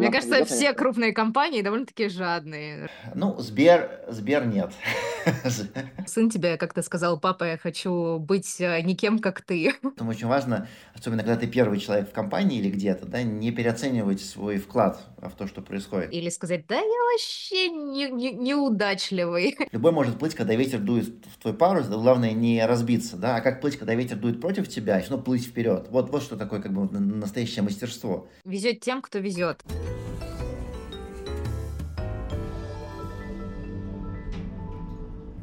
Мне кажется, все крупные компании довольно-таки жадные. Ну, Сбер, Сбер нет. Сын тебе как-то сказал, папа, я хочу быть э, никем, как ты. Там очень важно, особенно когда ты первый человек в компании или где-то, да, не переоценивать свой вклад в то, что происходит. Или сказать, да я вообще не, не, неудачливый. Любой может плыть, когда ветер дует в твой парус, да, главное не разбиться, да, а как плыть, когда ветер дует против тебя, все равно плыть вперед. Вот, вот что такое как бы настоящее мастерство. Везет тем, кто везет.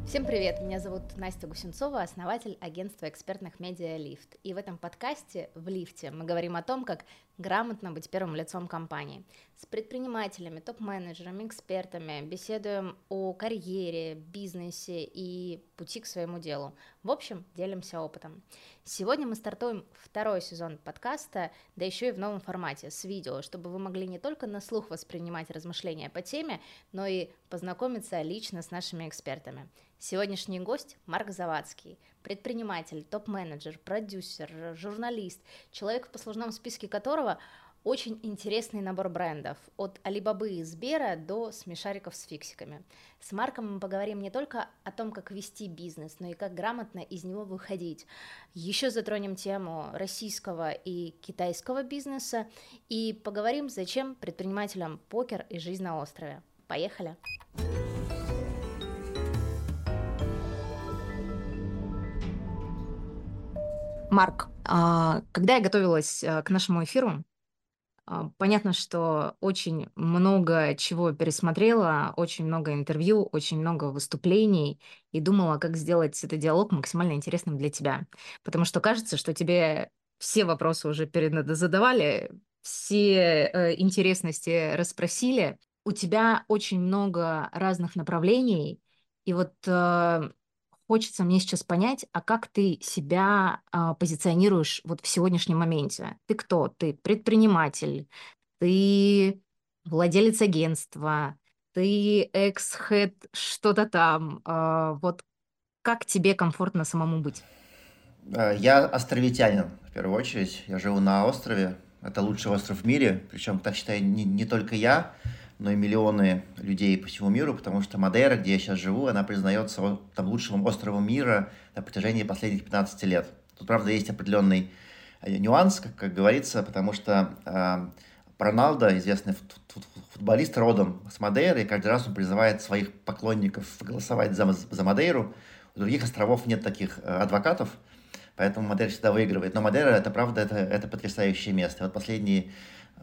Всем привет! Меня зовут Настя Гусенцова, основатель агентства экспертных медиа «Лифт». И в этом подкасте «В лифте» мы говорим о том, как грамотно быть первым лицом компании. С предпринимателями, топ-менеджерами, экспертами беседуем о карьере, бизнесе и пути к своему делу. В общем, делимся опытом. Сегодня мы стартуем второй сезон подкаста, да еще и в новом формате, с видео, чтобы вы могли не только на слух воспринимать размышления по теме, но и познакомиться лично с нашими экспертами. Сегодняшний гость Марк Завадский, предприниматель, топ-менеджер, продюсер, журналист, человек в послужном списке которого очень интересный набор брендов, от Алибабы и Сбера до смешариков с фиксиками. С Марком мы поговорим не только о том, как вести бизнес, но и как грамотно из него выходить. Еще затронем тему российского и китайского бизнеса и поговорим, зачем предпринимателям покер и жизнь на острове. Поехали! Поехали! Марк, а, когда я готовилась а, к нашему эфиру, а, понятно, что очень много чего пересмотрела, очень много интервью, очень много выступлений и думала, как сделать этот диалог максимально интересным для тебя. Потому что кажется, что тебе все вопросы уже задавали, все э, интересности расспросили. У тебя очень много разных направлений, и вот э, хочется мне сейчас понять, а как ты себя а, позиционируешь вот в сегодняшнем моменте? Ты кто? Ты предприниматель, ты владелец агентства, ты экс-хед что-то там. А, вот как тебе комфортно самому быть? Э, я островитянин, в первую очередь. Я живу на острове. Это лучший остров в мире. Причем, так считаю, не, не только я но и миллионы людей по всему миру, потому что Мадейра, где я сейчас живу, она признается там, лучшим островом мира на протяжении последних 15 лет. Тут, правда, есть определенный э, нюанс, как, как говорится, потому что э, Роналдо, известный футболист родом с Мадейры, и каждый раз он призывает своих поклонников голосовать за, за Мадейру. У других островов нет таких э, адвокатов, поэтому Мадейра всегда выигрывает. Но Мадейра, это правда, это, это потрясающее место. Вот последние,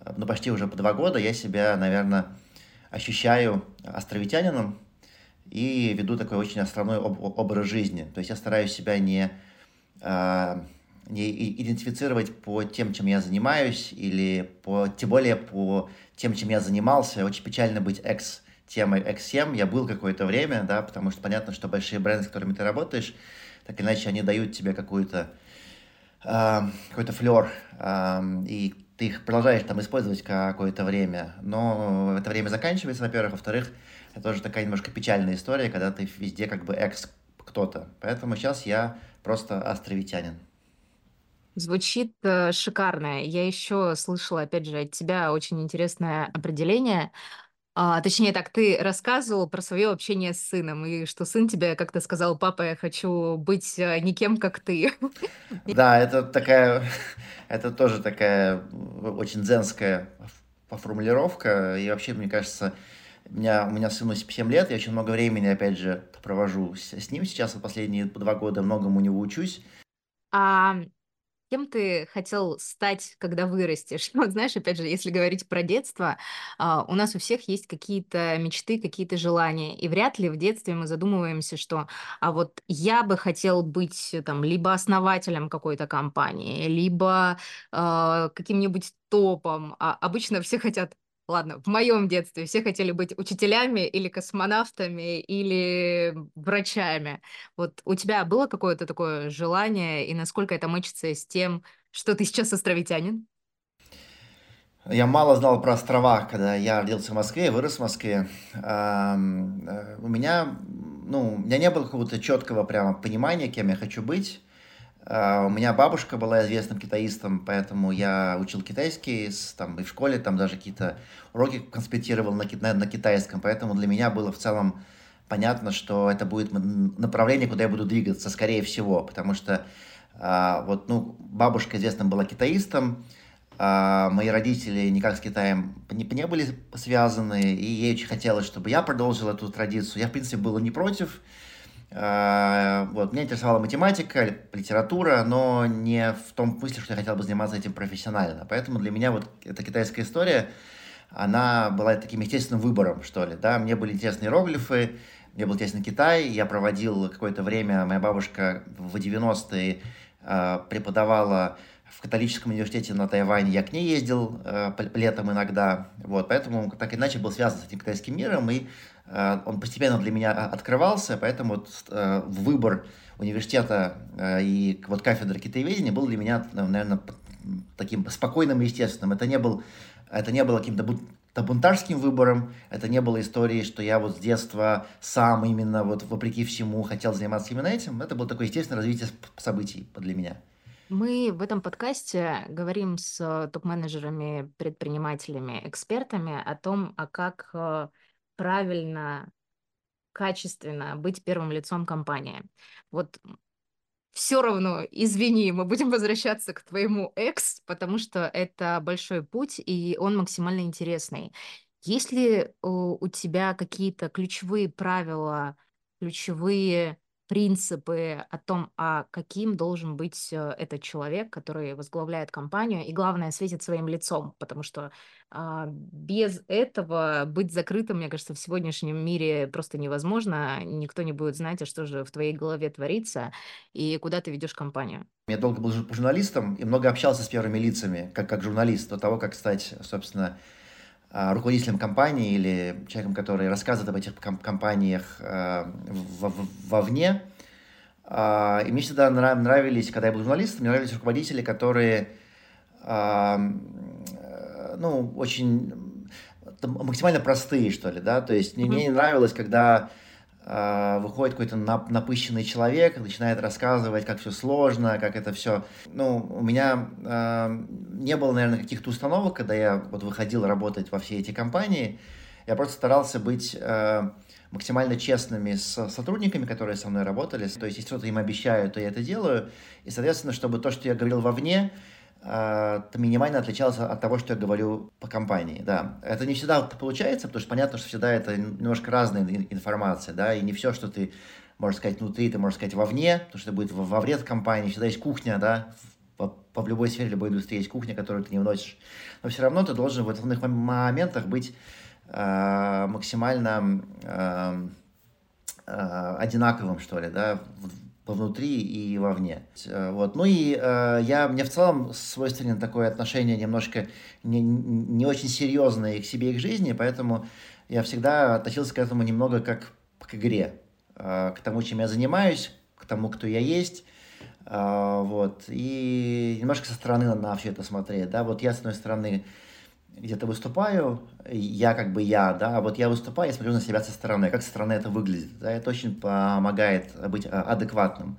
э, ну, почти уже по два года я себя, наверное, ощущаю островитянином и веду такой очень островной об образ жизни. То есть я стараюсь себя не, э, не идентифицировать по тем, чем я занимаюсь, или по, тем более по тем, чем я занимался. Очень печально быть экс темой X7. Я был какое-то время, да, потому что понятно, что большие бренды, с которыми ты работаешь, так или иначе, они дают тебе какую-то э, какой-то флер, э, и ты их продолжаешь там использовать какое-то время, но это время заканчивается, во-первых, во-вторых, это тоже такая немножко печальная история, когда ты везде как бы экс кто-то. Поэтому сейчас я просто островитянин. Звучит э, шикарно. Я еще слышала, опять же, от тебя очень интересное определение а, точнее так, ты рассказывал про свое общение с сыном, и что сын тебе как-то сказал, папа, я хочу быть э, никем, как ты. Да, это такая, это тоже такая очень дзенская формулировка, и вообще, мне кажется, у меня, у меня сыну 7 лет, я очень много времени, опять же, провожу с, с ним сейчас, последние два года многому у него учусь. А Кем ты хотел стать, когда вырастешь? Вот знаешь, опять же, если говорить про детство, а, у нас у всех есть какие-то мечты, какие-то желания, и вряд ли в детстве мы задумываемся, что, а вот я бы хотел быть там либо основателем какой-то компании, либо э, каким-нибудь топом. А обычно все хотят Ладно, в моем детстве все хотели быть учителями или космонавтами или врачами. Вот у тебя было какое-то такое желание, и насколько это мычится с тем, что ты сейчас островитянин? Я мало знал про острова, когда я родился в Москве, вырос в Москве. Э, у меня, ну, у меня не было какого-то четкого прямо понимания, кем я хочу быть. Uh, у меня бабушка была известным китаистом, поэтому я учил китайский там, и в школе, там даже какие-то уроки конспектировал на, на, на китайском, поэтому для меня было в целом понятно, что это будет направление, куда я буду двигаться, скорее всего, потому что uh, вот, ну, бабушка известным была китаистом, uh, мои родители никак с Китаем не, не были связаны, и ей очень хотелось, чтобы я продолжил эту традицию. Я, в принципе, был не против, а, вот, меня интересовала математика, литература, но не в том смысле, что я хотел бы заниматься этим профессионально. Поэтому для меня вот эта китайская история, она была таким естественным выбором, что ли. Да? Мне были интересны иероглифы, мне был интересен Китай, я проводил какое-то время, моя бабушка в 90-е э, преподавала в католическом университете на Тайване, я к ней ездил э, летом иногда, вот, поэтому так иначе был связан с этим китайским миром, и Э, он постепенно для меня открывался, поэтому вот э, выбор университета э, и вот кафедры китаеведения был для меня, наверное, таким спокойным и естественным. Это не, был, это не было каким-то бунтарским выбором, это не было историей, что я вот с детства сам именно вот вопреки всему хотел заниматься именно этим. Это было такое естественное развитие событий для меня. Мы в этом подкасте говорим с топ-менеджерами, предпринимателями, экспертами о том, а как правильно, качественно быть первым лицом компании. Вот все равно, извини, мы будем возвращаться к твоему экс, потому что это большой путь, и он максимально интересный. Есть ли у, у тебя какие-то ключевые правила, ключевые принципы о том, а каким должен быть э, этот человек, который возглавляет компанию, и главное, светит своим лицом, потому что а, без этого быть закрытым, мне кажется, в сегодняшнем мире просто невозможно. Никто не будет знать, а что же в твоей голове творится и куда ты ведешь компанию. Я долго был журналистом и много общался с первыми лицами, как, как журналист, до того, как стать, собственно, руководителем компании или человеком, который рассказывает об этих компаниях а, вовне. А, и мне всегда нравились, когда я был журналистом, мне нравились руководители, которые ну, очень максимально простые, что ли, да, то есть mm-hmm. мне не нравилось, когда э, выходит какой-то нап- напыщенный человек, начинает рассказывать, как все сложно, как это все. Ну, у меня э, не было, наверное, каких-то установок, когда я вот выходил работать во все эти компании. Я просто старался быть э, максимально честными с сотрудниками, которые со мной работали. То есть, если что-то им обещаю, то я это делаю. И, соответственно, чтобы то, что я говорил вовне, это минимально отличалось от того, что я говорю по компании, да. Это не всегда получается, потому что понятно, что всегда это немножко разная информация, да, и не все, что ты можешь сказать внутри, ты можешь сказать вовне, потому что это будет во вред компании, всегда есть кухня, да, по в любой сфере, любой индустрии есть кухня, которую ты не вносишь. Но все равно ты должен в основных моментах быть э, максимально э, э, одинаковым, что ли, да, внутри и вовне. Э, вот. Ну и э, я, мне в целом свойственен такое отношение немножко не, не очень серьезное к себе и к жизни, поэтому я всегда относился к этому немного как к игре, э, к тому, чем я занимаюсь, к тому, кто я есть, э, вот, и немножко со стороны на все это смотреть, да, вот я, с одной стороны, где-то выступаю, я как бы я, да, а вот я выступаю, я смотрю на себя со стороны, как со стороны это выглядит, да, это очень помогает быть а, адекватным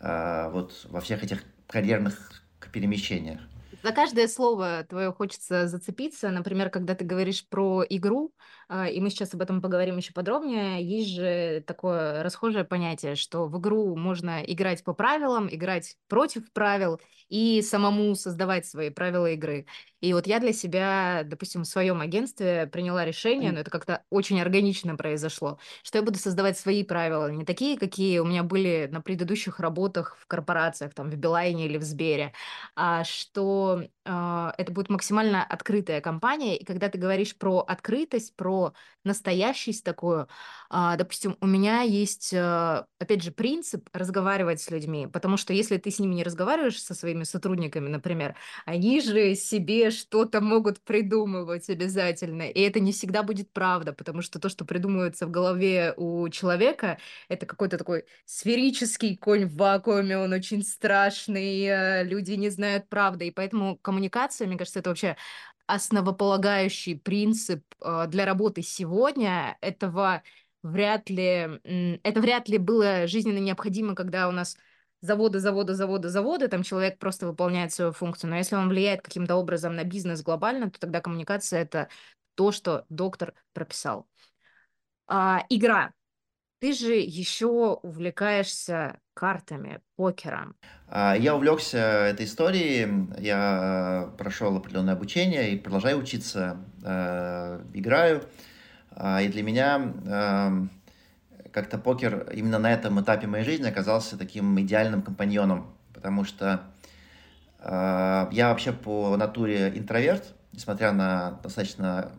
а, вот во всех этих карьерных перемещениях. За каждое слово твое хочется зацепиться. Например, когда ты говоришь про игру, и мы сейчас об этом поговорим еще подробнее, есть же такое расхожее понятие, что в игру можно играть по правилам, играть против правил и самому создавать свои правила игры. И вот я для себя, допустим, в своем агентстве приняла решение, но это как-то очень органично произошло, что я буду создавать свои правила, не такие, какие у меня были на предыдущих работах в корпорациях, там, в Билайне или в Сбере, а что э, это будет максимально открытая компания. И когда ты говоришь про открытость, про настоящесть такую, э, допустим, у меня есть, э, опять же, принцип разговаривать с людьми, потому что если ты с ними не разговариваешь со своими сотрудниками, например, они же себе что-то могут придумывать обязательно. И это не всегда будет правда, потому что то, что придумывается в голове у человека, это какой-то такой сферический конь в вакууме, он очень страшный, э, люди не знают правды. И поэтому коммуникация, мне кажется, это вообще основополагающий принцип э, для работы сегодня. Этого вряд ли, это вряд ли было жизненно необходимо, когда у нас заводы, заводы, заводы, заводы, там человек просто выполняет свою функцию. Но если он влияет каким-то образом на бизнес глобально, то тогда коммуникация это то, что доктор прописал. А, игра. Ты же еще увлекаешься картами, покером. А, я увлекся этой историей, я прошел определенное обучение и продолжаю учиться, э, играю. А, и для меня как-то покер именно на этом этапе моей жизни оказался таким идеальным компаньоном, потому что э, я вообще по натуре интроверт, несмотря на достаточно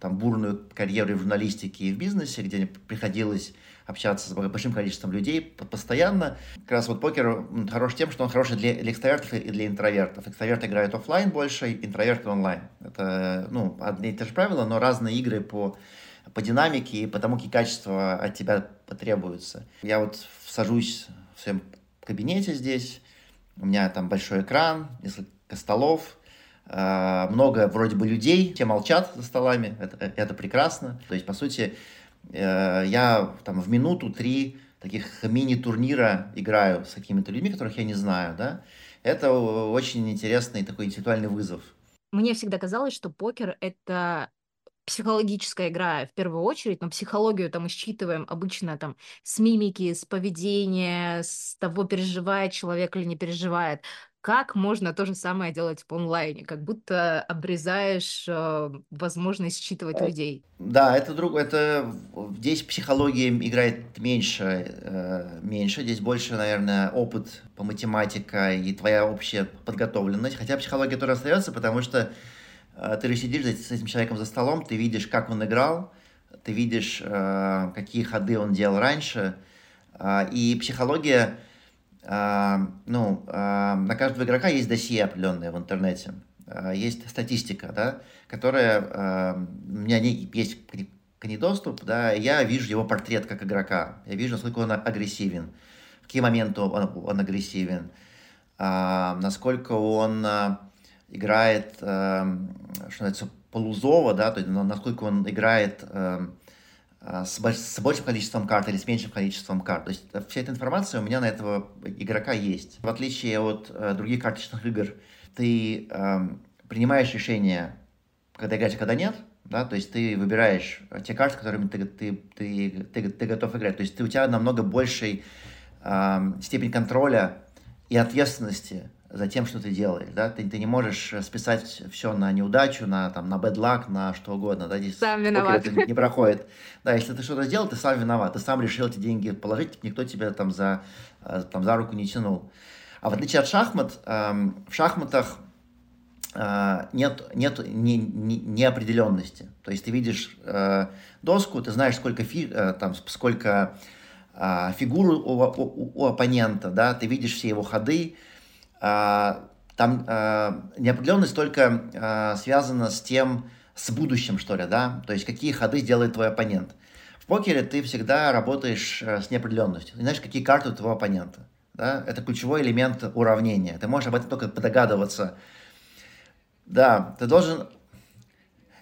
там бурную карьеру в журналистике и в бизнесе, где приходилось общаться с большим количеством людей постоянно. Как раз вот покер хорош тем, что он хороший для, для экстравертов и для интровертов. Экстраверт играет офлайн больше, интроверт онлайн. Это, ну, одни и те же правила, но разные игры по по динамике и по тому, какие качества от тебя потребуются. Я вот сажусь в своем кабинете здесь, у меня там большой экран, несколько столов, э, много вроде бы людей, все молчат за столами, это, это прекрасно. То есть, по сути, э, я там в минуту три таких мини-турнира играю с какими-то людьми, которых я не знаю, да. Это очень интересный такой интеллектуальный вызов. Мне всегда казалось, что покер — это психологическая игра в первую очередь, но психологию там мы считываем обычно там с мимики, с поведения, с того, переживает человек или не переживает. Как можно то же самое делать в онлайне? Как будто обрезаешь э, возможность считывать людей. Да, это друг, это здесь психология играет меньше, э, меньше. Здесь больше, наверное, опыт по математике и твоя общая подготовленность. Хотя психология тоже остается, потому что ты же сидишь с этим человеком за столом, ты видишь, как он играл, ты видишь, а, какие ходы он делал раньше. А, и психология, ну, на каждого игрока есть досье определенное в интернете. Есть статистика, да, которая, у меня есть к ней доступ, да, я вижу его портрет как игрока, я вижу, насколько он агрессивен, в какие моменты он, он агрессивен, насколько он играет, э, что называется, полузова, да, то есть насколько он играет э, э, с, больш, с большим количеством карт или с меньшим количеством карт. То есть э, вся эта информация у меня на этого игрока есть. В отличие от э, других карточных игр, ты э, принимаешь решение, когда играешь, а когда нет, да, то есть ты выбираешь те карты, которыми ты, ты, ты, ты, ты готов играть. То есть ты, у тебя намного большей э, степень контроля и ответственности за тем, что ты делаешь, да, ты, ты не можешь списать все на неудачу, на, там, на bad luck, на что угодно, да, здесь сам виноват. это не проходит. Да, если ты что-то сделал, ты сам виноват, ты сам решил эти деньги положить, никто тебя там за, э, там, за руку не тянул. А в отличие от шахмат, эм, в шахматах э, нет, нет не, не, неопределенности. То есть ты видишь э, доску, ты знаешь, сколько, фи, э, там, сколько э, фигур у, у, у оппонента, да, ты видишь все его ходы, там а, неопределенность только а, связана с тем, с будущим, что ли, да, то есть какие ходы сделает твой оппонент. В покере ты всегда работаешь с неопределенностью. Ты знаешь, какие карты у твоего оппонента. Да? Это ключевой элемент уравнения. Ты можешь об этом только догадываться. Да, ты должен...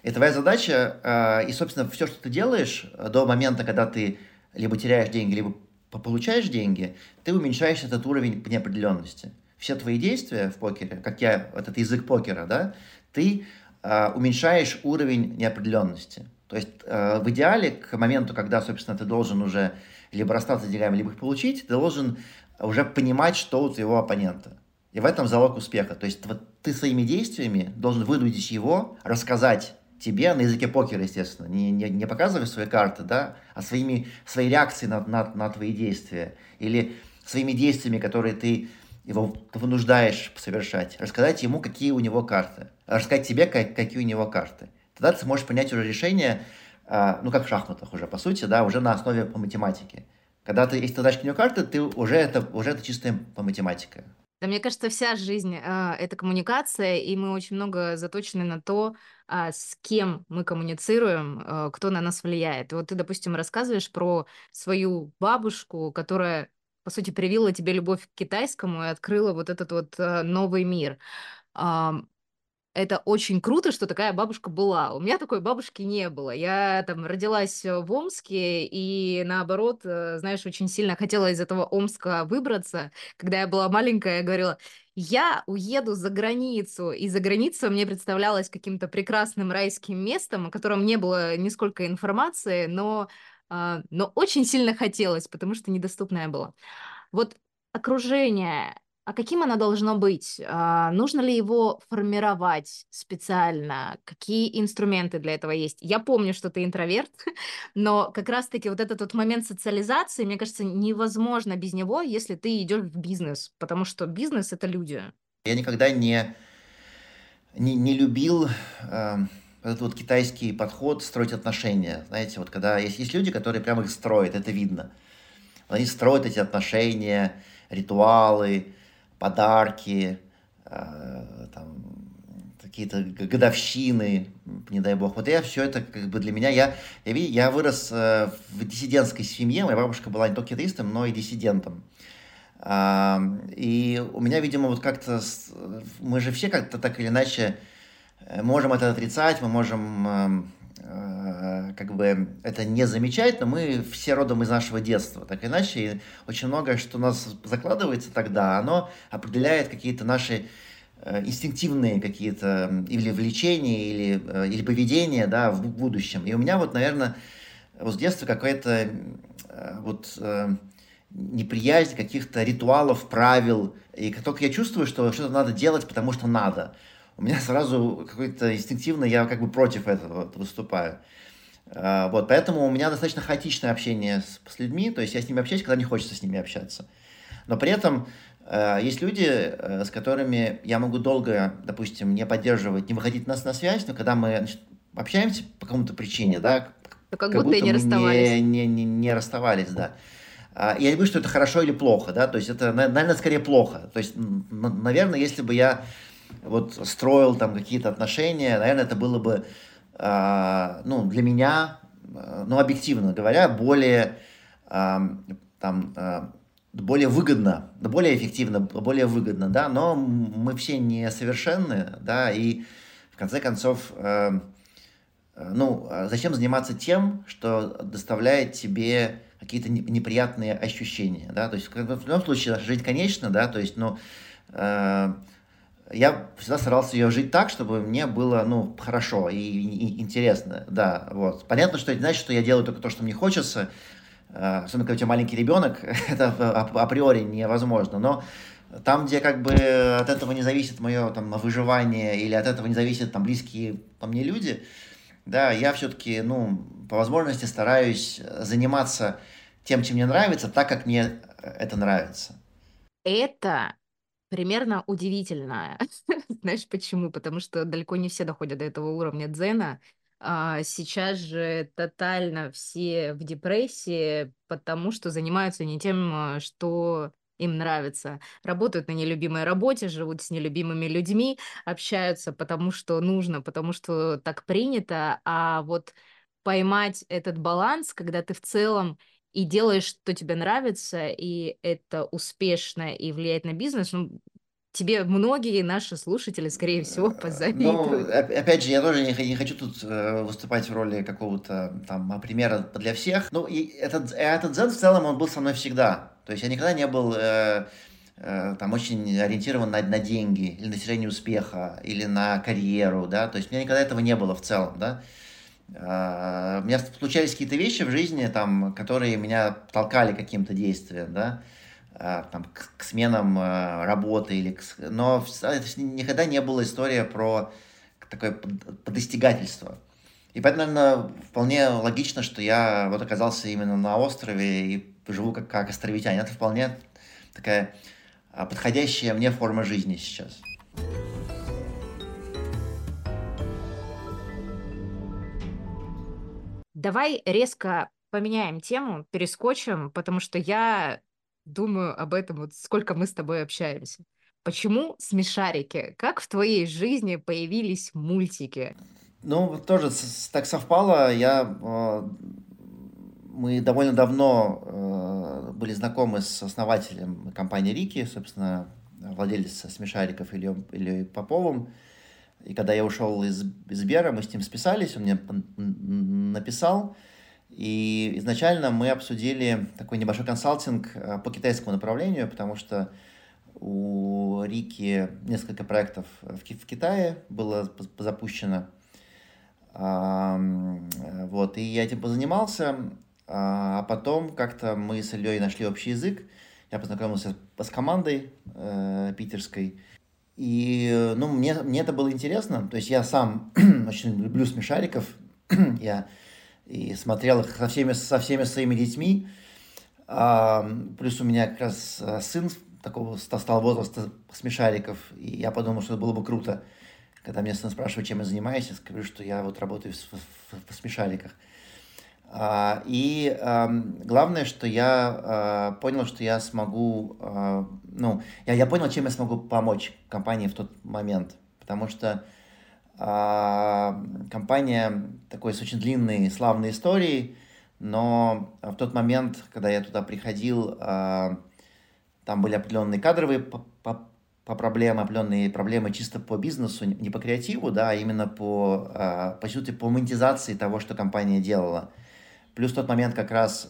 И твоя задача, и, собственно, все, что ты делаешь до момента, когда ты либо теряешь деньги, либо получаешь деньги, ты уменьшаешь этот уровень неопределенности все твои действия в покере, как я, этот язык покера, да, ты э, уменьшаешь уровень неопределенности. То есть э, в идеале к моменту, когда, собственно, ты должен уже либо расстаться с деньгами, либо их получить, ты должен уже понимать, что у твоего оппонента. И в этом залог успеха. То есть вот ты своими действиями должен выдудить его, рассказать тебе на языке покера, естественно, не, не, не показывая свои карты, да, а своими, своей реакцией на, на, на твои действия. Или своими действиями, которые ты его вынуждаешь совершать, рассказать ему, какие у него карты, рассказать тебе, как, какие у него карты. Тогда ты сможешь принять уже решение, а, ну, как в шахматах уже, по сути, да, уже на основе по математике. Когда ты, если ты знаешь, у него карты, ты уже это, уже это чистая по математике. Да, мне кажется, вся жизнь э, это коммуникация, и мы очень много заточены на то, э, с кем мы коммуницируем, э, кто на нас влияет. Вот ты, допустим, рассказываешь про свою бабушку, которая по сути, привила тебе любовь к китайскому и открыла вот этот вот э, новый мир. это очень круто, что такая бабушка была. У меня такой бабушки не было. Я там родилась в Омске, и наоборот, э, знаешь, очень сильно хотела из этого Омска выбраться. Когда я была маленькая, я говорила, я уеду за границу. И за границу мне представлялось каким-то прекрасным райским местом, о котором не было нисколько информации, но, но очень сильно хотелось, потому что недоступная была. Вот окружение а каким оно должно быть? А, нужно ли его формировать специально? Какие инструменты для этого есть? Я помню, что ты интроверт, но как раз-таки вот этот вот момент социализации, мне кажется, невозможно без него, если ты идешь в бизнес, потому что бизнес — это люди. Я никогда не, не, не любил э, этот вот китайский подход строить отношения. Знаете, вот когда есть, есть люди, которые прямо их строят, это видно. Они строят эти отношения, ритуалы, подарки, э, там, какие-то годовщины, не дай бог. Вот я все это как бы для меня, я, я, я вырос э, в диссидентской семье, моя бабушка была не только атеистом, но и диссидентом. И у меня, видимо, вот как-то, мы же все как-то так или иначе можем это отрицать, мы можем эм, Э, как бы это не замечать, но мы все родом из нашего детства, так иначе. Очень многое, что у нас закладывается тогда, оно определяет какие-то наши э, инстинктивные какие-то или влечения, или, э, или поведения да, в будущем. И у меня вот, наверное, вот с детства какая-то вот неприязнь каких-то ритуалов, правил. И как только я чувствую, что что-то надо делать, потому что надо, у меня сразу какой-то инстинктивно я как бы против этого выступаю. А, вот, поэтому у меня достаточно хаотичное общение с, с людьми, то есть я с ними общаюсь, когда не хочется с ними общаться. Но при этом э, есть люди, э, с которыми я могу долго, допустим, не поддерживать, не выходить на, на связь, но когда мы значит, общаемся по какому-то причине, да, как, как будто, будто не расставались. Не, не, не, не расставались, да. А, я не говорю, что это хорошо или плохо, да, то есть это, наверное, скорее плохо. То есть, наверное, если бы я вот строил там какие-то отношения, наверное, это было бы, э, ну, для меня, э, ну, объективно говоря, более, э, там, э, более выгодно, более эффективно, более выгодно, да, но мы все несовершенны, да, и в конце концов, э, ну, зачем заниматься тем, что доставляет тебе какие-то неприятные ощущения, да, то есть в любом случае жизнь конечна, да, то есть, ну, э, я всегда старался ее жить так, чтобы мне было, ну, хорошо и, и интересно, да, вот. Понятно, что это значит, что я делаю только то, что мне хочется, э, особенно когда у тебя маленький ребенок, это априори невозможно, но там, где как бы от этого не зависит мое там выживание или от этого не зависят там близкие по мне люди, да, я все-таки, ну, по возможности стараюсь заниматься тем, чем мне нравится, так, как мне это нравится. Это примерно удивительно. Знаешь почему? Потому что далеко не все доходят до этого уровня дзена. А сейчас же тотально все в депрессии, потому что занимаются не тем, а, что им нравится. Работают на нелюбимой работе, живут с нелюбимыми людьми, общаются потому, что нужно, потому что так принято. А вот поймать этот баланс, когда ты в целом и делаешь, что тебе нравится, и это успешно и влияет на бизнес, ну, тебе многие наши слушатели, скорее всего, э, позавидуют. Ну, опять же, я тоже не, не хочу тут э, выступать в роли какого-то там примера для всех. Ну, и этот, этот дзен в целом, он был со мной всегда. То есть я никогда не был э, э, там очень ориентирован на, на деньги, или на достижение успеха, или на карьеру, да. То есть у меня никогда этого не было в целом, да. А, у меня случались какие-то вещи в жизни, там, которые меня толкали каким-то действием, да, а, там, к, к сменам а, работы, или к... но никогда не была история про такое подостигательство. И поэтому, наверное, вполне логично, что я вот оказался именно на острове и живу как, как островитянин. Это вполне такая подходящая мне форма жизни сейчас. Давай резко поменяем тему, перескочим, потому что я думаю об этом, вот сколько мы с тобой общаемся. Почему смешарики? Как в твоей жизни появились мультики? Ну, тоже так совпало. Я, э, мы довольно давно э, были знакомы с основателем компании Рики, собственно, владелец смешариков Ильей, Ильей Поповым. И когда я ушел из Сбера, мы с ним списались, он мне написал, и изначально мы обсудили такой небольшой консалтинг э, по китайскому направлению, потому что у Рики несколько проектов в, Китае было запущено. Вот, и я этим позанимался, а потом как-то мы с Ильей нашли общий язык, я познакомился с командой э, питерской, и, ну, мне, мне это было интересно, то есть я сам очень люблю смешариков, я и смотрел их со всеми, со всеми своими детьми, а, плюс у меня как раз э, сын такого стал возраста смешариков, и я подумал, что это было бы круто, когда меня сын спрашивает, чем я занимаюсь, я скажу, что я вот работаю в, в, в смешариках. А, и а, главное, что я а, понял, что я смогу, а, ну, я, я понял, чем я смогу помочь компании в тот момент, потому что а, компания такой с очень длинной, славной историей, но в тот момент, когда я туда приходил, а, там были определенные кадровые по, по, по проблемы, определенные проблемы чисто по бизнесу, не по креативу, да, а именно по, по сути, по монетизации того, что компания делала. Плюс в тот момент как раз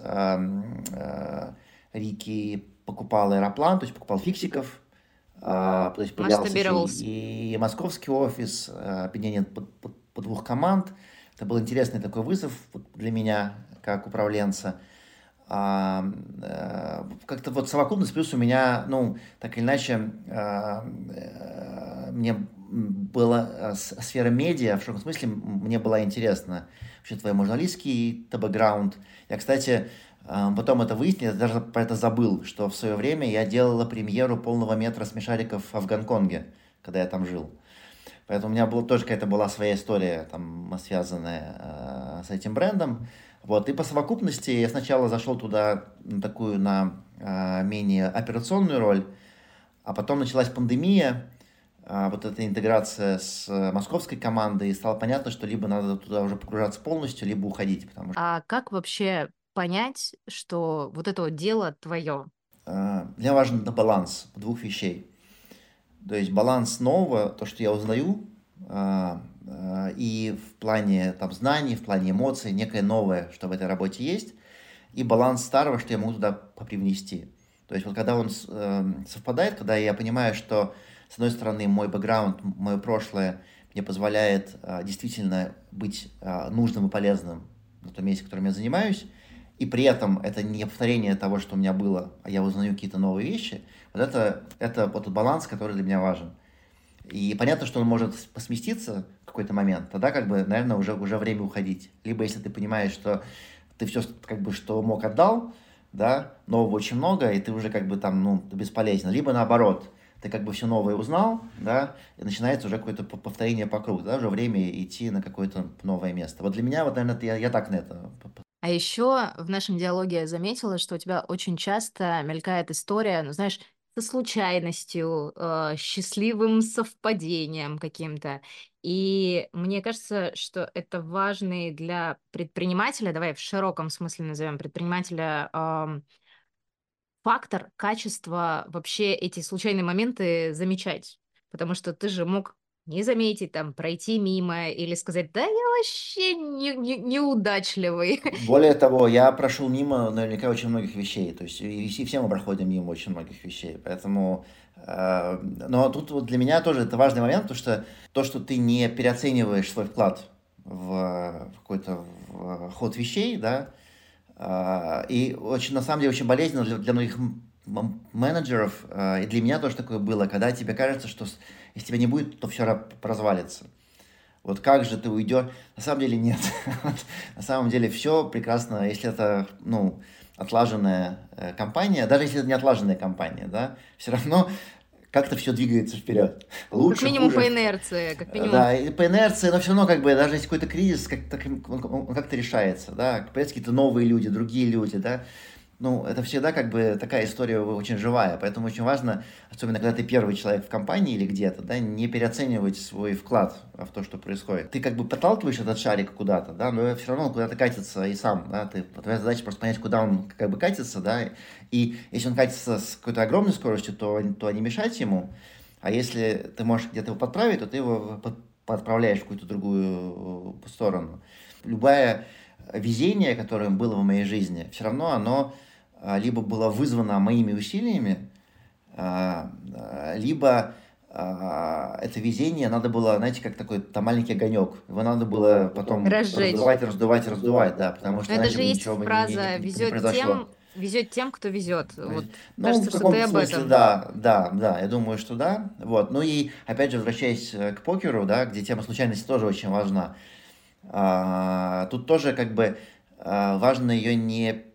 Рики покупал аэроплан, то есть покупал фиксиков, то есть появлялся и, московский офис, объединение по, по, по двух команд. Это был интересный такой вызов для меня, как управленца. Как-то вот совокупность, плюс у меня, ну, так или иначе, мне была сфера медиа, в широком смысле, мне была интересна вообще твой журналистский бэкграунд. Я, кстати, потом это выяснил, я даже про это забыл, что в свое время я делала премьеру полного метра смешариков в Гонконге, когда я там жил. Поэтому у меня была, тоже какая-то была своя история, там, связанная э, с этим брендом. Вот, и по совокупности я сначала зашел туда на такую, на э, менее операционную роль, а потом началась пандемия, вот эта интеграция с московской командой, и стало понятно, что либо надо туда уже погружаться полностью, либо уходить. Потому что... А как вообще понять, что вот это вот дело твое? Э, мне важен баланс двух вещей. То есть баланс нового, то, что я узнаю, э, Э, и в плане там, знаний, в плане эмоций, некое новое, что в этой работе есть, и баланс старого, что я могу туда попривнести. То есть вот когда он э, совпадает, когда я понимаю, что с одной стороны мой бэкграунд, мое прошлое мне позволяет э, действительно быть э, нужным и полезным на том месте, которым я занимаюсь, и при этом это не повторение того, что у меня было, а я узнаю какие-то новые вещи, вот это, это вот тот баланс, который для меня важен. И понятно, что он может посместиться в какой-то момент. Тогда, как бы, наверное, уже, уже время уходить. Либо если ты понимаешь, что ты все, как бы, что мог, отдал, да, нового очень много, и ты уже, как бы, там, ну, бесполезен. Либо наоборот, ты как бы все новое узнал, да, и начинается уже какое-то повторение по кругу, да, уже время идти на какое-то новое место. Вот для меня, вот, наверное, я, я так на это а еще в нашем диалоге я заметила, что у тебя очень часто мелькает история, ну, знаешь, со случайностью, э, счастливым совпадением каким-то. И мне кажется, что это важный для предпринимателя, давай в широком смысле назовем предпринимателя, э, фактор качества вообще эти случайные моменты замечать. Потому что ты же мог не заметить, там, пройти мимо или сказать, да я вообще не, не, неудачливый. Более того, я прошел мимо наверняка очень многих вещей, то есть и, все мы проходим мимо очень многих вещей, поэтому... Э, но тут вот для меня тоже это важный момент, потому что то, что ты не переоцениваешь свой вклад в, в какой-то в ход вещей, да, э, и очень, на самом деле, очень болезненно для, для многих менеджеров, э, и для меня тоже такое было, когда тебе кажется, что если тебя не будет, то все развалится. Вот как же ты уйдешь? На самом деле нет. На самом деле все прекрасно, если это, ну, отлаженная э, компания, даже если это не отлаженная компания, да, все равно как-то все двигается вперед. Лучше, как минимум хуже. по инерции. Как минимум. Да, и по инерции, но все равно, как бы, даже если какой-то кризис, как-то, он как-то решается, да, появляются какие-то новые люди, другие люди, да, ну, это всегда как бы такая история очень живая, поэтому очень важно, особенно когда ты первый человек в компании или где-то, да, не переоценивать свой вклад в то, что происходит. Ты как бы подталкиваешь этот шарик куда-то, да, но все равно он куда-то катится и сам, да, ты, твоя задача просто понять, куда он как бы катится, да, и если он катится с какой-то огромной скоростью, то, то не мешать ему, а если ты можешь где-то его подправить, то ты его под, подправляешь в какую-то другую э, сторону. Любое везение, которое было в моей жизни, все равно оно либо было вызвано моими усилиями, а, либо а, это везение надо было, знаете, как такой там маленький огонек. Его надо было потом Разжечь. раздувать, раздувать, раздувать, да, потому что это же есть фраза не, не, везет не тем, везет тем, кто везет. Вот, ну, кажется, в каком что ты смысле, об этом. Да, да, да, я думаю, что да. Вот. Ну и опять же, возвращаясь э, к покеру, да, где тема случайности тоже очень важна. А, тут тоже как бы а, важно ее не...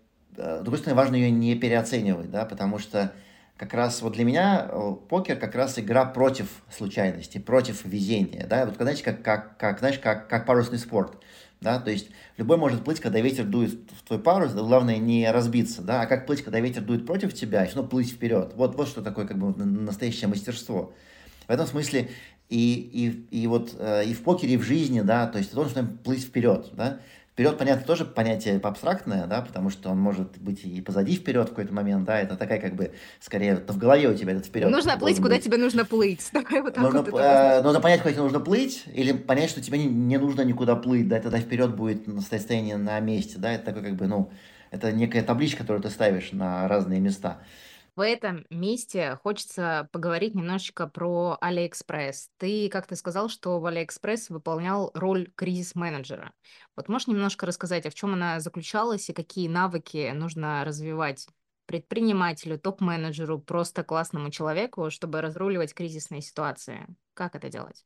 А, с другой стороны, важно ее не переоценивать, да, потому что как раз вот для меня покер как раз игра против случайности, против везения, да, вот знаете, как, как, как, знаешь, как, как парусный спорт, да, то есть любой может плыть, когда ветер дует в твой парус, да, главное не разбиться, да, а как плыть, когда ветер дует против тебя, все равно плыть вперед, вот, вот что такое как бы настоящее мастерство. В этом смысле и, и, и вот э, и в покере, и в жизни, да, то есть ты должен плыть вперед, да, Вперед, понятно, тоже понятие абстрактное, да, потому что он может быть и позади вперед в какой-то момент, да, это такая как бы, скорее, в голове у тебя этот вперед. Нужно плыть, куда быть. тебе нужно плыть. Давай вот так нужно, вот э, нужно понять, куда тебе нужно плыть, или понять, что тебе не, не нужно никуда плыть, да, тогда вперед будет состояние на месте, да, это такой как бы, ну, это некая табличка, которую ты ставишь на разные места. В этом месте хочется поговорить немножечко про Алиэкспресс. Ты как-то сказал, что в Алиэкспресс выполнял роль кризис-менеджера. Вот можешь немножко рассказать, а в чем она заключалась и какие навыки нужно развивать предпринимателю, топ-менеджеру, просто классному человеку, чтобы разруливать кризисные ситуации? Как это делать?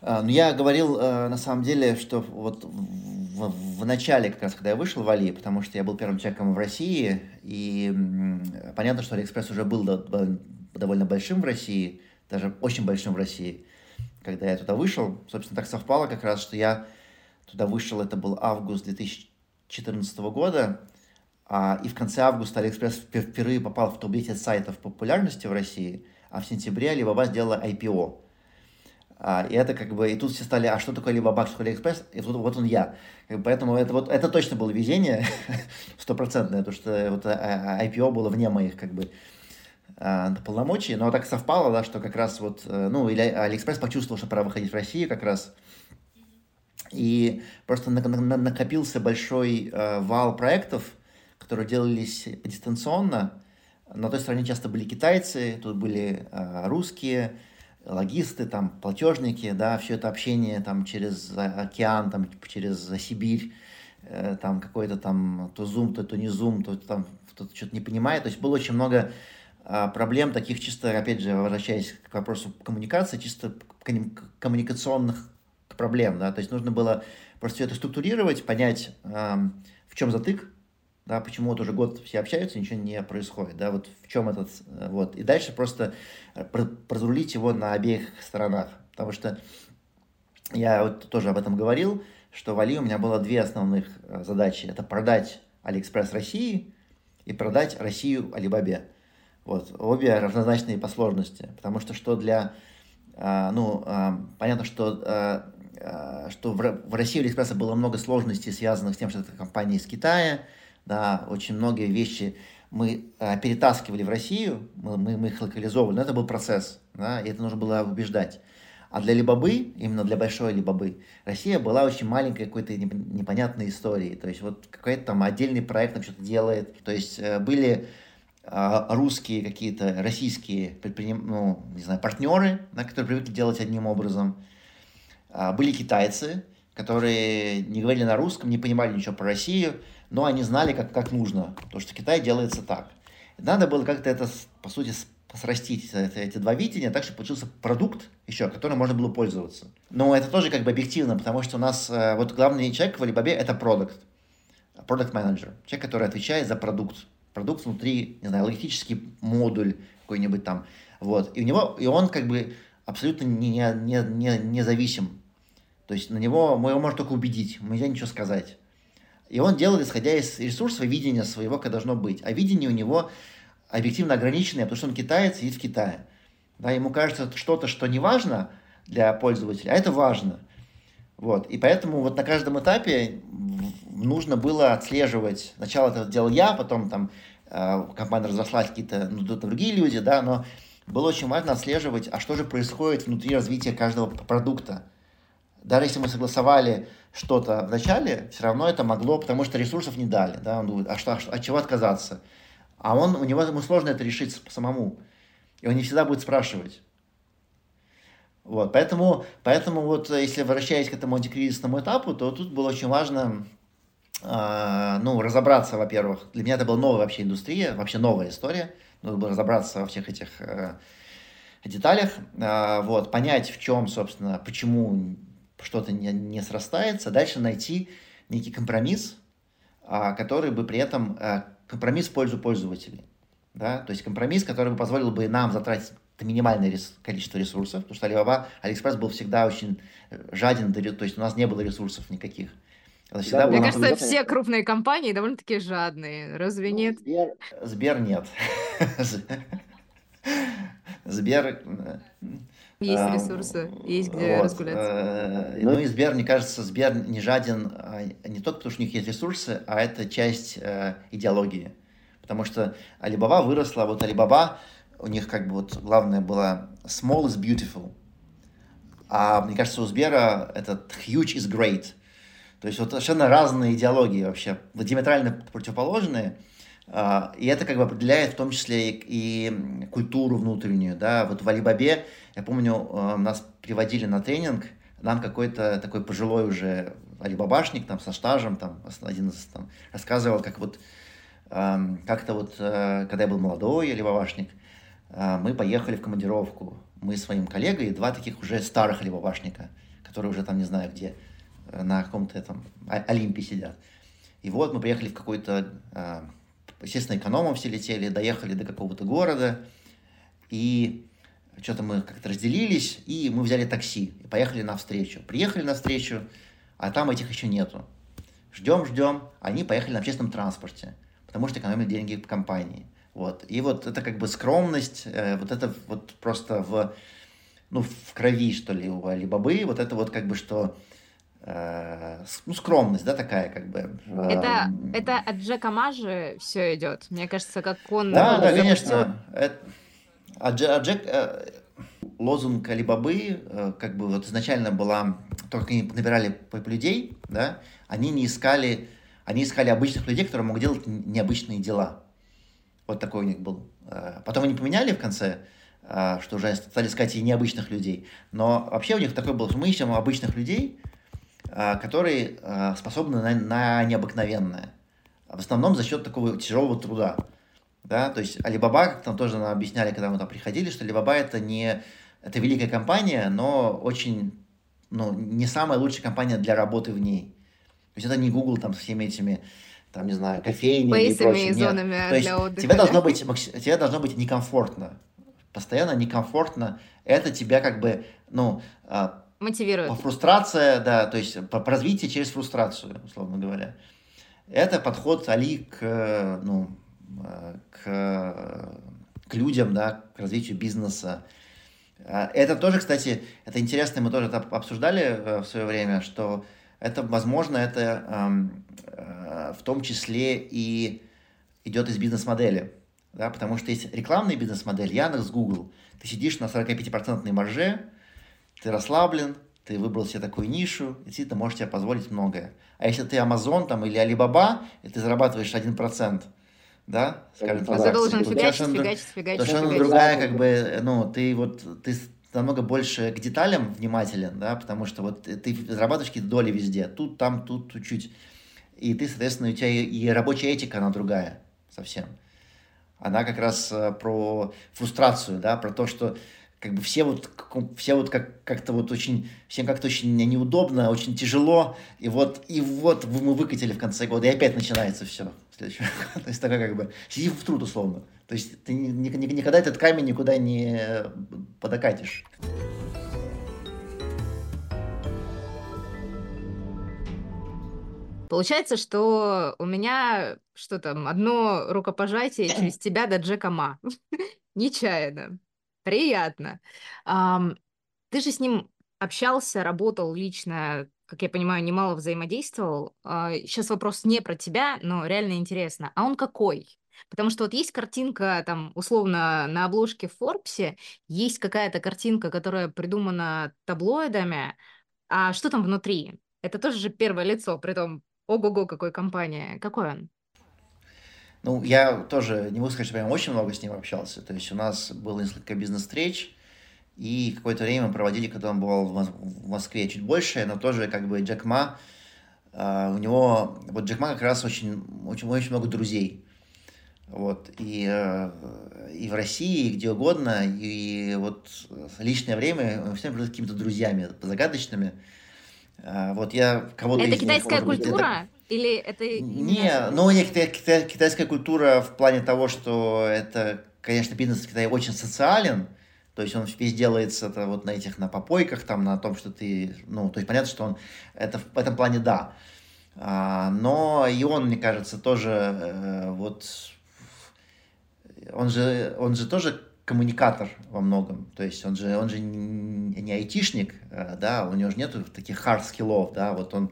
А, ну, я говорил, э, на самом деле, что вот в, в начале, как раз, когда я вышел в Али, потому что я был первым человеком в России, и понятно, что Алиэкспресс уже был довольно большим в России, даже очень большим в России, когда я туда вышел. Собственно, так совпало как раз, что я туда вышел, это был август 2014 года, а, и в конце августа Алиэкспресс впервые попал в топ-10 сайтов популярности в России, а в сентябре Alibaba сделала IPO. А, и это как бы, и тут все стали, а что такое Alibaba, что такое Алиэкспресс, и тут вот он я. Поэтому это вот, это точно было везение, стопроцентное, потому что вот а, а, IPO было вне моих как бы а, полномочий, но так совпало, да, что как раз вот, э, ну, или Алиэкспресс почувствовал, что пора выходить в Россию как раз, и просто накопился большой э, вал проектов, которые делались дистанционно. На той стороне часто были китайцы, тут были э, русские, логисты, там, платежники, да, все это общение там через океан, там, через Сибирь, э, там какой-то там то зум, то, то не зум, то там кто-то что-то не понимает. То есть было очень много э, проблем таких чисто, опять же, возвращаясь к вопросу коммуникации, чисто коммуникационных проблем, да, то есть нужно было просто все это структурировать, понять, э, в чем затык, да, почему вот уже год все общаются, ничего не происходит, да, вот в чем этот, э, вот, и дальше просто э, разрулить его на обеих сторонах, потому что я вот тоже об этом говорил, что в Али у меня было две основных э, задачи, это продать Алиэкспресс России и продать Россию Алибабе, вот, обе равнозначные по сложности, потому что что для, ну, понятно, что что в России у Алиэкспресса было много сложностей, связанных с тем, что это компания из Китая, да, очень многие вещи мы э, перетаскивали в Россию, мы, мы, мы их локализовывали, но это был процесс, да, и это нужно было убеждать. А для Либабы, именно для большой Либабы, Россия была очень маленькой какой-то непонятной историей. То есть вот какой-то там отдельный проект там что-то делает. То есть э, были э, русские какие-то, российские предприним... ну, не знаю, партнеры, да, которые привыкли делать одним образом. А, были китайцы, которые не говорили на русском, не понимали ничего про Россию, но они знали, как, как нужно, потому что Китай делается так. Надо было как-то это, по сути, срастить эти два видения так, чтобы получился продукт еще, которым можно было пользоваться. Но это тоже как бы объективно, потому что у нас э, вот главный человек в Alibaba это продукт, продукт менеджер, человек, который отвечает за продукт. Продукт внутри, не знаю, логистический модуль какой-нибудь там. Вот. И у него, и он как бы абсолютно не, не, не, независим. То есть на него, его можно только убедить, нельзя ничего сказать. И он делает, исходя из ресурсов видения своего, как должно быть. А видение у него объективно ограниченное, потому что он китаец, сидит в Китае. Да, ему кажется что-то, что не важно для пользователя, а это важно. Вот. И поэтому вот на каждом этапе нужно было отслеживать. Сначала это делал я, потом там э, компания разрослась, какие-то ну, другие люди, да, но было очень важно отслеживать, а что же происходит внутри развития каждого продукта. Даже если мы согласовали что-то в начале, все равно это могло, потому что ресурсов не дали, да, он думает, а что, от чего отказаться? А он, у него ему сложно это решить самому, и он не всегда будет спрашивать. Вот, поэтому, поэтому вот если возвращаясь к этому антикризисному этапу, то тут было очень важно э, ну, разобраться, во-первых, для меня это была новая вообще индустрия, вообще новая история, нужно было разобраться во всех этих э, деталях, э, вот, понять, в чем, собственно, почему что-то не, не срастается, дальше найти некий компромисс, э, который бы при этом э, компромисс в пользу пользователей. Да? То есть компромисс, который бы позволил бы нам затратить минимальное рес, количество ресурсов, потому что Alibaba, AliExpress был всегда очень э, жаден, то есть у нас не было ресурсов никаких. всегда Мне кажется, все крупные компании довольно-таки жадные, разве ну, нет? Сбер, Сбер нет. Сбер... Есть а, ресурсы, есть где вот, разгуляться. Э, ну и Сбер, мне кажется, Сбер не жаден а не только потому, что у них есть ресурсы, а это часть э, идеологии. Потому что Alibaba выросла, вот Alibaba, у них как бы вот главное было small is beautiful. А мне кажется, у Сбера этот huge is great. То есть вот совершенно разные идеологии вообще, диаметрально противоположные. А, и это как бы определяет в том числе и культуру внутреннюю. Да? Вот в Алибабе, я помню, а, нас приводили на тренинг, нам какой-то такой пожилой уже алибабашник там со стажем, там, один из там, рассказывал, как вот как-то вот, э, когда я был молодой алибабашник, а, мы поехали в командировку. Мы с своим коллегой, два таких уже старых алибабашника, которые уже там не знаю где, э, на каком-то там Олимпе сидят. И вот мы поехали в какой-то Естественно, экономом все летели, доехали до какого-то города, и что-то мы как-то разделились, и мы взяли такси, и поехали навстречу. Приехали навстречу, а там этих еще нету. Ждем, ждем, они поехали на общественном транспорте, потому что экономят деньги компании. Вот. И вот это как бы скромность, э, вот это вот просто в, ну, в крови, что ли, у Алибабы, вот это вот как бы, что ну, скромность, да, такая, как бы. Это, это от Джека Мажи все идет. Мне кажется, как он... Да, да, конечно. Это, а, а Джек, э, лозунг Алибабы, э, как бы вот изначально была, только они набирали людей, да, они не искали, они искали обычных людей, которые могут делать необычные дела. Вот такой у них был. Потом они поменяли в конце, что уже стали искать и необычных людей. Но вообще у них такой был, что мы ищем обычных людей, которые а, способны на, на необыкновенное. В основном за счет такого тяжелого труда. Да? То есть Alibaba, как там тоже нам объясняли, когда мы там приходили, что Alibaba это не это великая компания, но очень ну, не самая лучшая компания для работы в ней. То есть это не Google там со всеми этими там, не знаю, кофейнями и прочим. И зонами Нет. То есть отдыха, тебе, должно быть, тебе должно быть некомфортно. Постоянно некомфортно. Это тебя как бы, ну, а, Мотивирует. Фрустрация, да, то есть развитию через фрустрацию, условно говоря. Это подход Али к, ну, к, к людям, да, к развитию бизнеса. А, это тоже, кстати, это интересно, мы тоже это обсуждали э, в свое время, что это, возможно, это э, в том числе и идет из бизнес-модели. Да, потому что есть рекламная бизнес-модель, Яндекс, Google. Ты сидишь на 45% марже, ты расслаблен, ты выбрал себе такую нишу, и ты можешь себе позволить многое. А если ты Amazon там, или Alibaba, и ты зарабатываешь 1%, да, скажем, а ты должен фигачить, фигачить, фигачить, совершенно фигачить, другая, как бы, ну, ты вот, ты намного больше к деталям внимателен, да, потому что вот ты зарабатываешь какие-то доли везде, тут, там, тут, чуть-чуть. И ты, соответственно, у тебя и рабочая этика, она другая совсем. Она как раз э, про фрустрацию, да, про то, что как бы все вот, все вот как, как-то вот очень, всем как-то очень неудобно, очень тяжело, и вот, и вот мы выкатили в конце года, и опять начинается все. То есть такой как бы, сиди в труд условно. То есть ты ни, ни, никогда этот камень никуда не подокатишь. Получается, что у меня что там, одно рукопожатие через тебя до Джека Ма. Нечаянно. Приятно. Ам, ты же с ним общался, работал лично, как я понимаю, немало взаимодействовал. А, сейчас вопрос не про тебя, но реально интересно. А он какой? Потому что вот есть картинка, там, условно, на обложке в Форбсе, есть какая-то картинка, которая придумана таблоидами, А что там внутри? Это тоже же первое лицо, при том, ого-го, какой компания. Какой он? Ну, я тоже не могу сказать, что прям очень много с ним общался. То есть у нас было несколько бизнес-встреч, и какое-то время мы проводили, когда он был в Москве чуть больше, но тоже как бы Джек Ма, uh, у него, вот Джек Ма как раз очень, очень, очень много друзей. Вот, и, uh, и в России, и где угодно, и вот личное время мы все были какими-то друзьями загадочными. Uh, вот я кого-то Это китайская культура? это... Или это... Не, ну, не китайская культура в плане того, что это, конечно, бизнес в Китае очень социален, то есть он весь делается это вот на этих, на попойках, там, на том, что ты, ну, то есть понятно, что он, это в этом плане да. А, но и он, мне кажется, тоже э, вот, он же, он же тоже коммуникатор во многом, то есть он же, он же не, айтишник, э, да, у него же нету таких hard скиллов, да, вот он,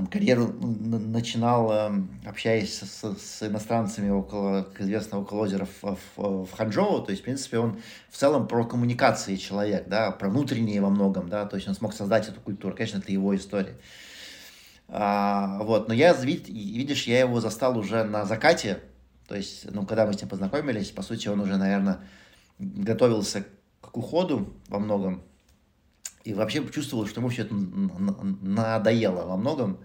там, карьеру начинал, эм, общаясь с, с иностранцами около известного около озера в, в, в Ханчжоу, то есть, в принципе, он в целом про коммуникации человек, да, про внутренние во многом, да, то есть он смог создать эту культуру, конечно, это его история. А, вот, но я, видишь, я его застал уже на закате, то есть, ну, когда мы с ним познакомились, по сути, он уже, наверное, готовился к уходу во многом, и вообще чувствовал, что ему все это надоело во многом.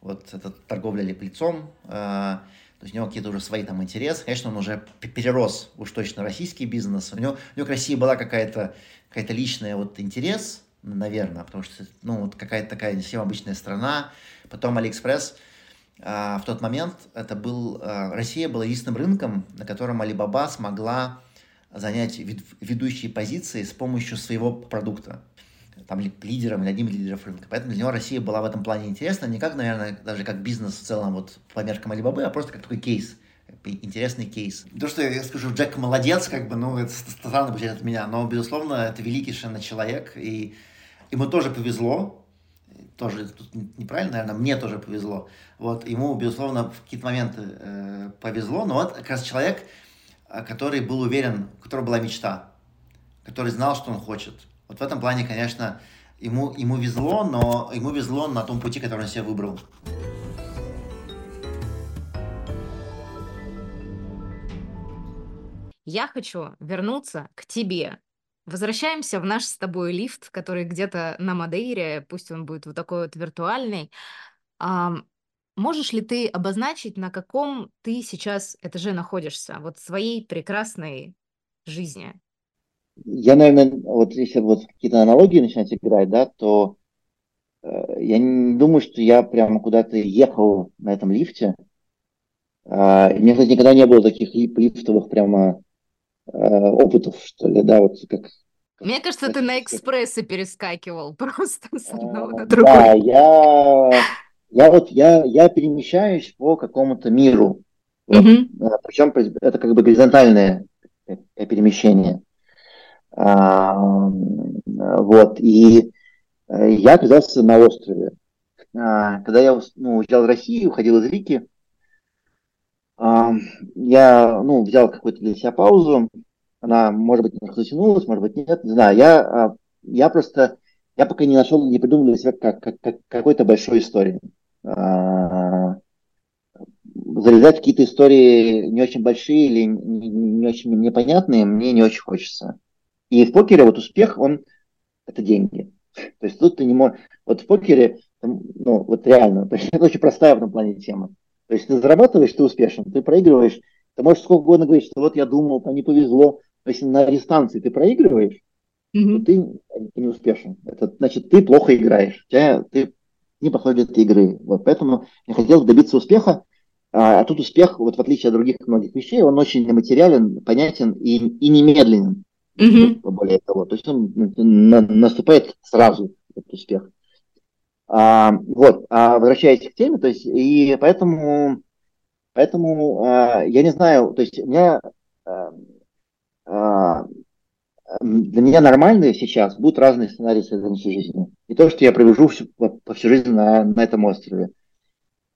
Вот эта торговля леплицом, э, то есть у него какие-то уже свои там интересы. Конечно, он уже перерос уж точно российский бизнес. У него, у него к России была какая-то какая личная вот интерес, наверное, потому что, ну, вот какая-то такая не совсем обычная страна. Потом Алиэкспресс, э, в тот момент это был, э, Россия была единственным рынком, на котором Алибаба смогла занять ведущие позиции с помощью своего продукта там, лидером или одним из лидеров рынка. Поэтому для него Россия была в этом плане интересна, не как, наверное, даже как бизнес в целом вот по меркам Алибабы, а просто как такой кейс, интересный кейс. То, что я скажу, Джек молодец, как бы, ну, это странно будет от меня, но, безусловно, это великий совершенно человек, и ему тоже повезло, тоже тут неправильно, наверное, мне тоже повезло. Вот, ему, безусловно, в какие-то моменты э, повезло, но вот как раз человек, э, который был уверен, у которого была мечта, который знал, что он хочет, вот в этом плане, конечно, ему, ему везло, но ему везло на том пути, который он себе выбрал. Я хочу вернуться к тебе. Возвращаемся в наш с тобой лифт, который где-то на Мадейре, пусть он будет вот такой вот виртуальный. А, можешь ли ты обозначить, на каком ты сейчас этаже находишься, вот своей прекрасной жизни? Я, наверное, вот если вот какие-то аналогии начинать играть, да, то э, я не думаю, что я прямо куда-то ехал на этом лифте. Э, у меня, кстати, никогда не было таких лифтовых прямо э, опытов, что ли, да, вот как... Мне кажется, как, ты на экспрессы перескакивал просто с одного на другой. Да, я, я вот, я, я перемещаюсь по какому-то миру. Вот. Mm-hmm. Причем это как бы горизонтальное перемещение. Вот, и э, я оказался на острове. А, когда я ну, уезжал в Россию, уходил из Рики, я ну, взял какую-то для себя паузу. Она, может быть, немножко затянулась, может быть, нет, не знаю. Я, а, я просто, я пока не нашел, не придумал для себя как, как, как, какой-то большой истории. А, залезать в какие-то истории не очень большие или не, не очень непонятные мне не очень хочется. И в покере вот успех, он это деньги. То есть тут ты не можешь... Вот в покере, ну, вот реально, то есть это очень простая в этом плане тема. То есть ты зарабатываешь, ты успешен, ты проигрываешь, ты можешь сколько угодно говорить, что вот я думал, там не повезло. Но если на дистанции ты проигрываешь, mm-hmm. то ты, ты не успешен. Это значит, ты плохо играешь. У тебя, ты не этой игры. Вот поэтому я хотел добиться успеха, а, а тут успех, вот в отличие от других многих вещей, он очень нематериален, понятен и, и немедленен. Mm-hmm. Более того, то есть он на, наступает сразу, этот успех. А, вот, а возвращаясь к теме, то есть, и поэтому, поэтому а, я не знаю, то есть у меня а, а, для меня нормальные сейчас будут разные сценарии следующей жизни. И то, что я провяжу всю, по всю жизнь на, на этом острове.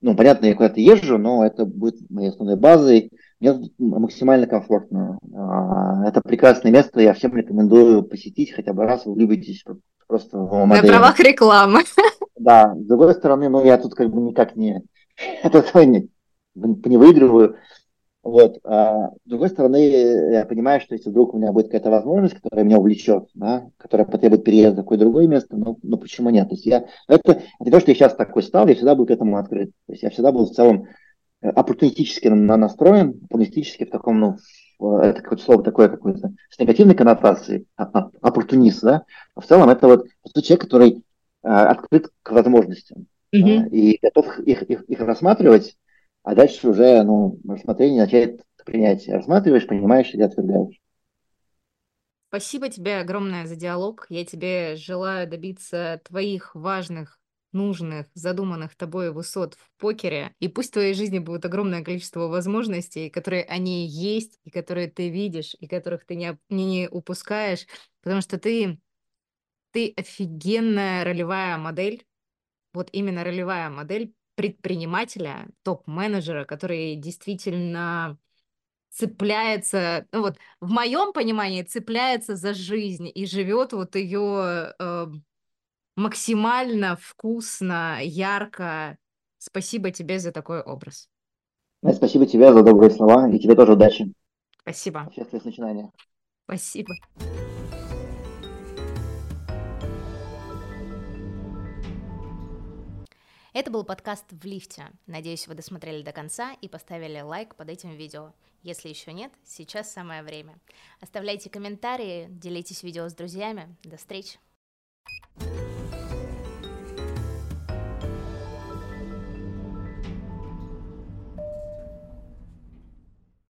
Ну, понятно, я куда-то езжу, но это будет моей основной базой. Мне максимально комфортно. А, это прекрасное место, я всем рекомендую посетить хотя бы раз, вы влюбитесь просто в модели. На правах рекламы. Да, с другой стороны, ну, я тут как бы никак не, это не, не выигрываю. Вот. А с другой стороны, я понимаю, что если вдруг у меня будет какая-то возможность, которая меня увлечет, да, которая потребует переезда в какое-то другое место, ну, ну почему нет? То есть я, это, это не то, что я сейчас такой стал, я всегда был к этому открыт. То есть я всегда был в целом оппортунистически настроен, оппортунистически в таком, ну, это какое-то слово такое какое-то с негативной коннотацией, а, а, оппортунист, да, а в целом это вот человек, который а, открыт к возможностям mm-hmm. да, и готов их, их, их рассматривать а дальше уже, ну, рассмотрение начинает принять. Рассматриваешь, понимаешь или отвергаешь. Спасибо тебе огромное за диалог. Я тебе желаю добиться твоих важных нужных, задуманных тобой высот в покере. И пусть в твоей жизни будет огромное количество возможностей, которые они есть, и которые ты видишь, и которых ты не, не упускаешь, потому что ты, ты офигенная ролевая модель, вот именно ролевая модель предпринимателя, топ-менеджера, который действительно цепляется, ну вот в моем понимании цепляется за жизнь и живет вот ее э, максимально вкусно, ярко. Спасибо тебе за такой образ. Спасибо тебе за добрые слова и тебе тоже удачи. Спасибо. Счастливых начинаний. Спасибо. Это был подкаст «В лифте». Надеюсь, вы досмотрели до конца и поставили лайк под этим видео. Если еще нет, сейчас самое время. Оставляйте комментарии, делитесь видео с друзьями. До встречи!